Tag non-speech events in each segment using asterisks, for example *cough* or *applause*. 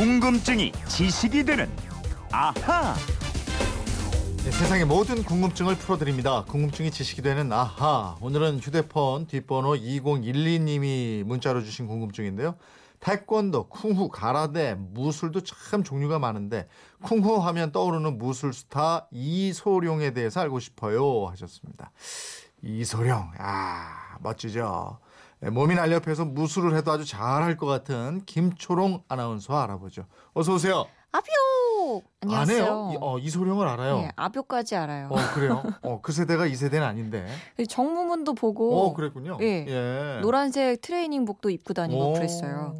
궁금증이 지식이 되는 아하. 네, 세상의 모든 궁금증을 풀어드립니다. 궁금증이 지식이 되는 아하. 오늘은 휴대폰 뒷번호 2012님이 문자로 주신 궁금증인데요. 태권도, 쿵후, 가라데, 무술도 참 종류가 많은데 쿵후 하면 떠오르는 무술 스타 이소룡에 대해서 알고 싶어요 하셨습니다. 이소룡, 아 멋지죠. 네, 몸이 날렵해서 무술을 해도 아주 잘할 것 같은 김초롱 아나운서 알아보죠. 어서 오세요. 아뷰! 안녕하세요. 안 해요? 이, 어, 이소룡을 알아요. 네, 아뷰까지 알아요. 어 그래요? 어 그 세대가 이 세대는 아닌데. 정무문도 보고 어 그랬군요. 예. 예. 노란색 트레이닝복도 입고 다니고 오. 그랬어요.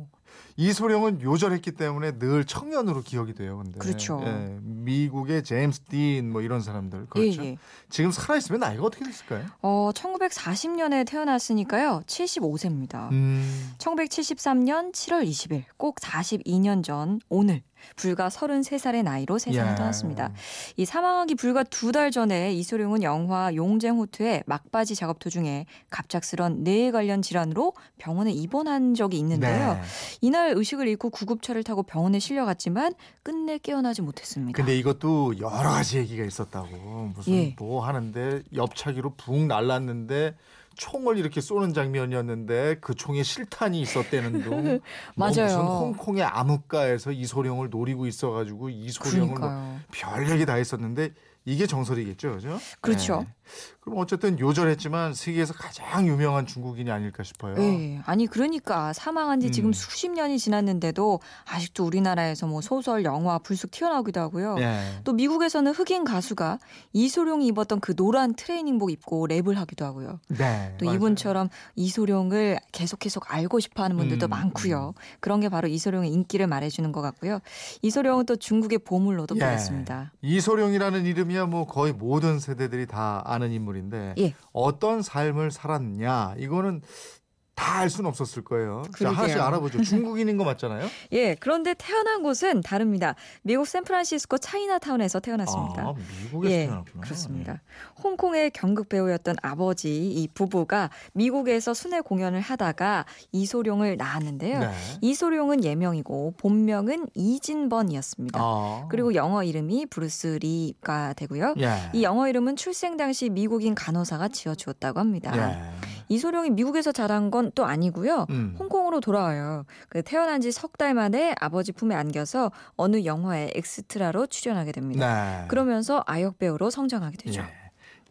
이소룡은 요절했기 때문에 늘 청년으로 기억이 돼요. 근데 그렇죠. 예. 미국의 제임스 딘 뭐 이런 사람들 그렇죠. 예, 예. 지금 살아 있으면 나이가 어떻게 됐을까요? 어, 1940년에 태어났으니까요. 75세입니다. 음. 1973년 7월 20일, 꼭 42년 전 오늘 불과 33살의 나이로 세상을 예. 떠났습니다. 이 사망하기 불과 두 달 전에 이소룡은 영화 용쟁호투의 막바지 작업 도중에 갑작스런 뇌에 관련 질환으로 병원에 입원한 적이 있는데요. 네. 이날 의식을 잃고 구급차를 타고 병원에 실려갔지만 끝내 깨어나지 못했습니다. 근데 이것도 여러 가지 얘기가 있었다고 무슨 예. 뭐 하는데 옆차기로 붕 날랐는데 총을 이렇게 쏘는 장면이었는데 그 총에 실탄이 있었다는 둥. *laughs* 뭐 맞아요. 무슨 홍콩의 암흑가에서 이소룡을 노리고 있어가지고 이소룡을 뭐 그러니까요. 별 얘기 다 했었는데 이게 정설이겠죠, 그죠? 그렇죠. 네. 그럼 어쨌든 요절했지만 세계에서 가장 유명한 중국인이 아닐까 싶어요. 네, 아니 그러니까 사망한 지 지금 음. 수십 년이 지났는데도 아직도 우리나라에서 뭐 소설, 영화 불쑥 튀어나오기도 하고요. 예. 또 미국에서는 흑인 가수가 이소룡이 입었던 그 노란 트레이닝복 입고 랩을 하기도 하고요. 네. 또 맞아요. 이분처럼 이소룡을 계속 계속 알고 싶어하는 분들도 음, 많고요. 그런 게 바로 이소룡의 인기를 말해주는 것 같고요. 이소룡은 또 중국의 보물로도 예. 불렸습니다. 이소룡이라는 이름 이야 뭐 거의 모든 세대들이 다 아는 인물인데 예. 어떤 삶을 살았냐 이거는 다 알 수는 없었을 거예요. 자, 그러게요. 하나씩 알아보죠. *laughs* 중국인인 거 맞잖아요. 예, 그런데 태어난 곳은 다릅니다. 미국 샌프란시스코 차이나타운에서 태어났습니다. 아, 미국에서 예, 태어났구나. 그렇습니다. 홍콩의 경극 배우였던 아버지 이 부부가 미국에서 순회 공연을 하다가 이소룡을 낳았는데요. 네. 이소룡은 예명이고 본명은 이진번이었습니다. 아. 그리고 영어 이름이 브루스 리가 되고요. 예. 이 영어 이름은 출생 당시 미국인 간호사가 지어 주었다고 합니다. 예. 이소룡이 미국에서 자란 건 또 아니고요. 음. 홍콩으로 돌아와요. 그 태어난 지 석 달 만에 아버지 품에 안겨서 어느 영화에 엑스트라로 출연하게 됩니다. 네. 그러면서 아역 배우로 성장하게 되죠. 예.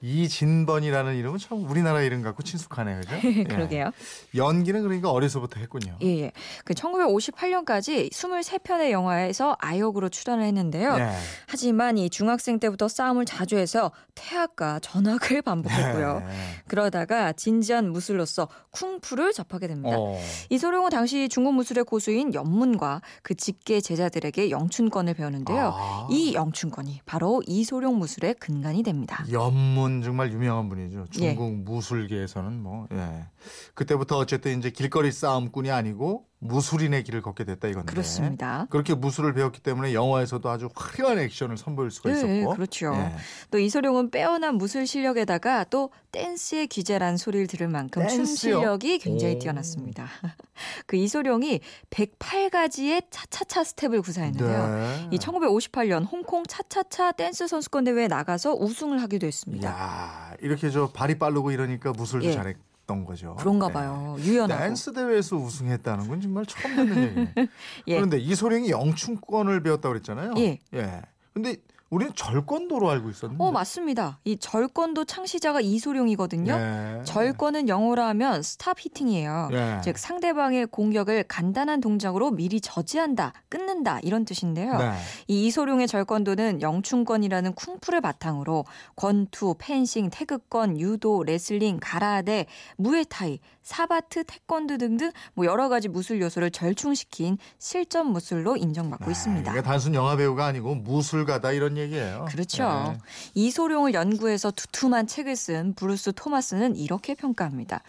이진번이라는 이름은 참 우리나라 이름 같고 친숙하네요, 그죠? *laughs* 예. 그러게요. 연기는 그러니까 어려서부터 했군요. 예, 예. 그 1958년까지 23편의 영화에서 아역으로 출연을 했는데요. 예. 하지만 이 중학생 때부터 싸움을 자주 해서 퇴학과 전학을 *laughs* 반복했고요. 예. 그러다가 진지한 무술로서 쿵푸를 접하게 됩니다. 어. 이소룡은 당시 중국 무술의 고수인 연문과 그 직계 제자들에게 영춘권을 배우는데요. 아. 이 영춘권이 바로 이소룡 무술의 근간이 됩니다. 연문 정말 유명한 분이죠. 예. 중국 무술계에서는 뭐 예. 그때부터 어쨌든 이제 길거리 싸움꾼이 아니고 무술인의 길을 걷게 됐다 이건데. 그렇습니다. 그렇게 무술을 배웠기 때문에 영화에서도 아주 화려한 액션을 선보일 수가 네, 있었고. 그렇죠. 예. 또 이소룡은 빼어난 무술 실력에다가 또 댄스의 귀재란 소리를 들을 만큼 춤 댄스요? 실력이 굉장히 오. 뛰어났습니다. *laughs* 그 이소룡이 108가지의 차차차 스텝을 구사했는데요. 네. 이 1958년 홍콩 차차차 댄스 선수권 대회에 나가서 우승을 하기도 했습니다. 야 이렇게 저 발이 빠르고 이러니까 무술도 예. 잘했 던 거죠. 그런가 네. 봐요. 유연하고. 댄스 대회에서 우승했다는 건 정말 처음 듣는 얘기네. *laughs* 예. 그런데 이소룡이 영춘권을 배웠다고 그랬잖아요. 예. 예. 근데 우리는 절권도로 알고 있었는데. 어, 맞습니다. 이 절권도 창시자가 이소룡이거든요. 예. 절권은 영어로 하면 stop hitting이에요. 예. 즉 상대방의 공격을 간단한 동작으로 미리 저지한다, 끊는다 이런 뜻인데요. 네. 이 이소룡의 절권도는 영춘권이라는 쿵푸를 바탕으로 권투, 펜싱, 태극권, 유도, 레슬링, 가라데, 무에타이, 사바트, 태권도 등등 뭐 여러 가지 무술 요소를 절충시킨 실전 무술로 인정받고 아, 있습니다. 단순 영화 배우가 아니고 무술가다 이런 얘기예요. 그렇죠. 네. 이소룡을 연구해서 두툼한 책을 쓴 브루스 토마스는 이렇게 평가합니다.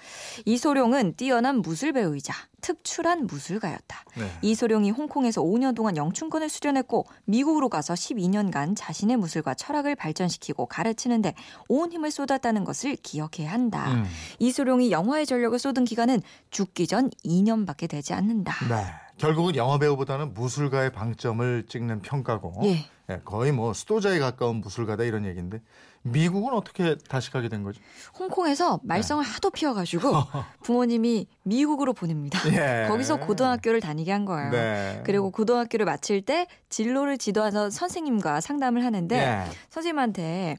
이소룡은 뛰어난 무술 배우이자 특출한 무술가였다. 네. 이소룡이 홍콩에서 5년 동안 영춘권을 수련했고 미국으로 가서 12년간 자신의 무술과 철학을 발전시키고 가르치는데 온 힘을 쏟았다는 것을 기억해야 한다. 음. 이소룡이 영화의 전력을 쏟은 기간은 죽기 전 2년밖에 되지 않는다. 네. 결국은 영화 배우보다는 무술가의 방점을 찍는 평가고 예. 예, 거의 뭐 수도자에 가까운 무술가다 이런 얘기인데 미국은 어떻게 다시 가게 된 거죠? 홍콩에서 말썽을 하도 피워가지고 *laughs* 부모님이 미국으로 보냅니다. 예. 거기서 고등학교를 다니게 한 거예요. 네. 그리고 고등학교를 마칠 때 진로를 지도하는 선생님과 상담을 하는데 예. 선생님한테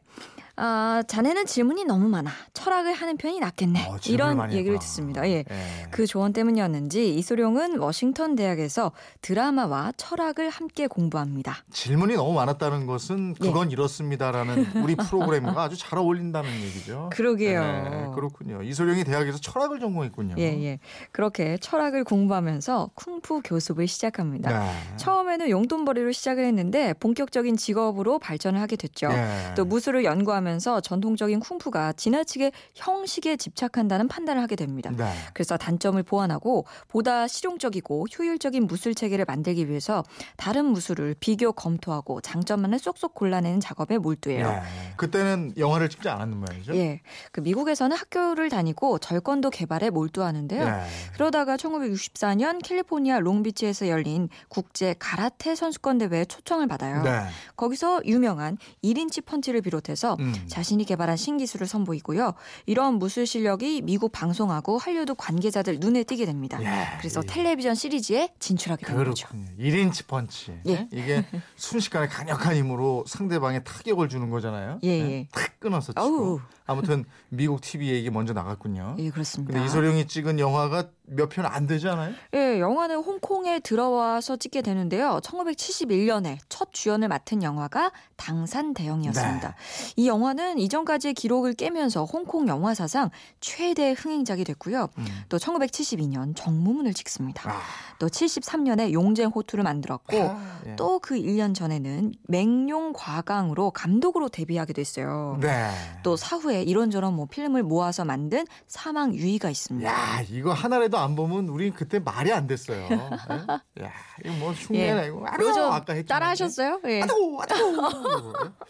아, 자네는 질문이 너무 많아. 철학을 하는 편이 낫겠네. 어, 이런 얘기를. 듣습니다. 예. 예. 그 조언 때문이었는지 이소룡은 워싱턴 대학에서 드라마와 철학을 함께 공부합니다. 질문이 너무 많았다는 것은 예. 그건 이렇습니다라는 우리 *laughs* 프로그램과 아주 잘 어울린다는 얘기죠. 그러게요. 네, 그렇군요. 이소룡이 대학에서 철학을 전공했군요. 예, 예. 그렇게 철학을 공부하면서 쿵푸 교습을 시작합니다. 네. 처음에는 용돈벌이로 시작을 했는데 본격적인 직업으로 발전을 하게 됐죠. 예. 또 무술을 연구하면서 전통적인 쿵푸가 지나치게 형식에 집착한다는 판단을 하게 됩니다. 네. 그래서 단점을 보완하고 보다 실용적이고 효율적인 무술 체계를 만들기 위해서 다른 무술을 비교 검토하고 장점만을 쏙쏙 골라내는 작업에 몰두해요. 예. 그때는 영화를 찍지 않았는 모양이죠. 예. 그 미국에서는 학교를 다니고 절권도 개발에 몰두하는데요. 예. 그러다가 1964년 캘리포니아 롱비치에서 열린 국제 가라테 선수권 대회에 초청을 받아요. 네. 거기서 유명한 1인치 펀치를 비롯해서 음. 자신이 개발한 신기술을 선보이고요. 이런 무술 실력이 미국 방송하고 한류도 관계자들 눈에 띄게 됩니다. 예. 그래서 텔레비전 시리즈에 진출하게 된 거죠. 그렇군요. 1인치 펀치. 예. 이게 *laughs* 순식간에 강력한 힘으로 상대방에 타격을 주는 거잖아요. 예, 네? 예. 탁 끊어서 치고. 아우. 아무튼 미국 TV에 이게 먼저 나갔군요. 예, 그렇습니다. 근데 이소룡이 찍은 영화가 몇 편 안 되지 않아요? 예, 영화는 홍콩에 들어와서 찍게 되는데요. 1971년에 첫 주연을 맡은 영화가 당산대영이었습니다. 네. 이 영화는 이전까지의 기록을 깨면서 홍콩 영화 사상 최대 흥행작이 됐고요. 음. 또 1972년 정무문을 찍습니다. 아. 또 73년에 용쟁호투를 만들었고 아, 예. 또그 1년 전에는 맹룡과강으로 감독으로 데뷔하게 됐어요. 네. 또 사후에 이런저런 뭐 필름을 모아서 만든 사망 유의가 있습니다. 야, 이거 하나라도 안 보면 우린 그때 말이 안 됐어요. 예? 야, 이거 뭐 흉내나 이거. 아유, 그거 좀 아까 했죠. 따라 하셨어요? 예. 아도 아도. *laughs*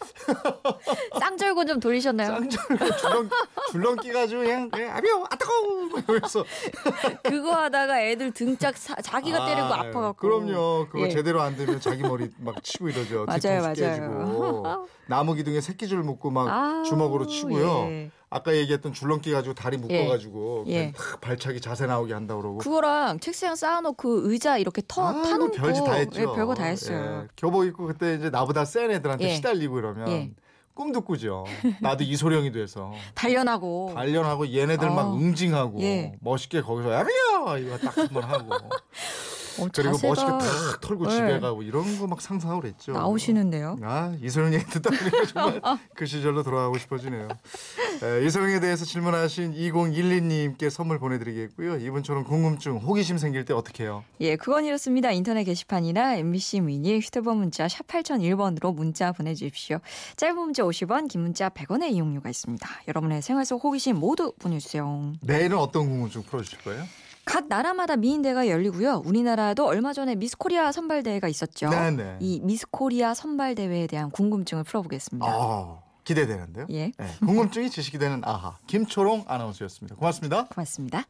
쌍절곤 좀 돌리셨나요? 쌍절 줄넘 줄넘 끼가지고 그냥 그냥 아비오 아따고 이러면서 그거 하다가 애들 등짝 사- 자기가 때리고 아, 아파 갖고. 그럼요. 그거 예. 제대로 안 되면 자기 머리 막 치고 이러죠. 맞아요, 뒤통수 깨지고 맞아요. 나무 기둥에 새끼줄 묶고 막 아우, 주먹으로 치고요. 예. 아까 얘기했던 줄넘기 가지고 다리 묶어가지고 예. 탁 발차기 자세 나오게 한다 그러고. 그거랑 책상 쌓아놓고 의자 이렇게 터 아, 타놓고 뭐 별짓 다 했죠. 예, 별거 다 했어요. 예. 교복 입고 그때 이제 나보다 센 애들한테 예. 시달리고 이러면 예. 꿈도 꾸죠. 나도 이소룡이 돼서 *laughs* 단련하고 단련하고 얘네들 막 어. 응징하고 예. 멋있게 거기서 야비야 이거 딱 한번 하고 *laughs* 어, 그리고 멋있게 탁 털고 예. 집에 가고 이런 거 막 상상을 했죠. 나오시는데요. 아 이소영 얘기 듣다 보니까 정말 *laughs* 그 시절로 돌아가고 싶어지네요. 에, 이소영에 대해서 질문하신 2012님께 선물 보내드리겠고요. 이분처럼 궁금증, 호기심 생길 때 어떻게 해요? 예, 그건 이렇습니다. 인터넷 게시판이나 MBC 미니 휴대폰 문자 샵 8001번으로 문자 보내주십시오. 짧은 문자 50원, 긴 문자 100원의 이용료가 있습니다. 여러분의 생활 속 호기심 모두 보내주세요. 내일은 어떤 궁금증 풀어주실 거예요? 각 나라마다 미인대가 열리고요. 우리나라도 얼마 전에 미스코리아 선발대회가 있었죠. 네네. 이 미스코리아 선발대회에 대한 궁금증을 풀어보겠습니다. 아, 기대되는데요. 예, 네, 궁금증이 지식이 되는 아하 김초롱 아나운서였습니다. 고맙습니다. 고맙습니다.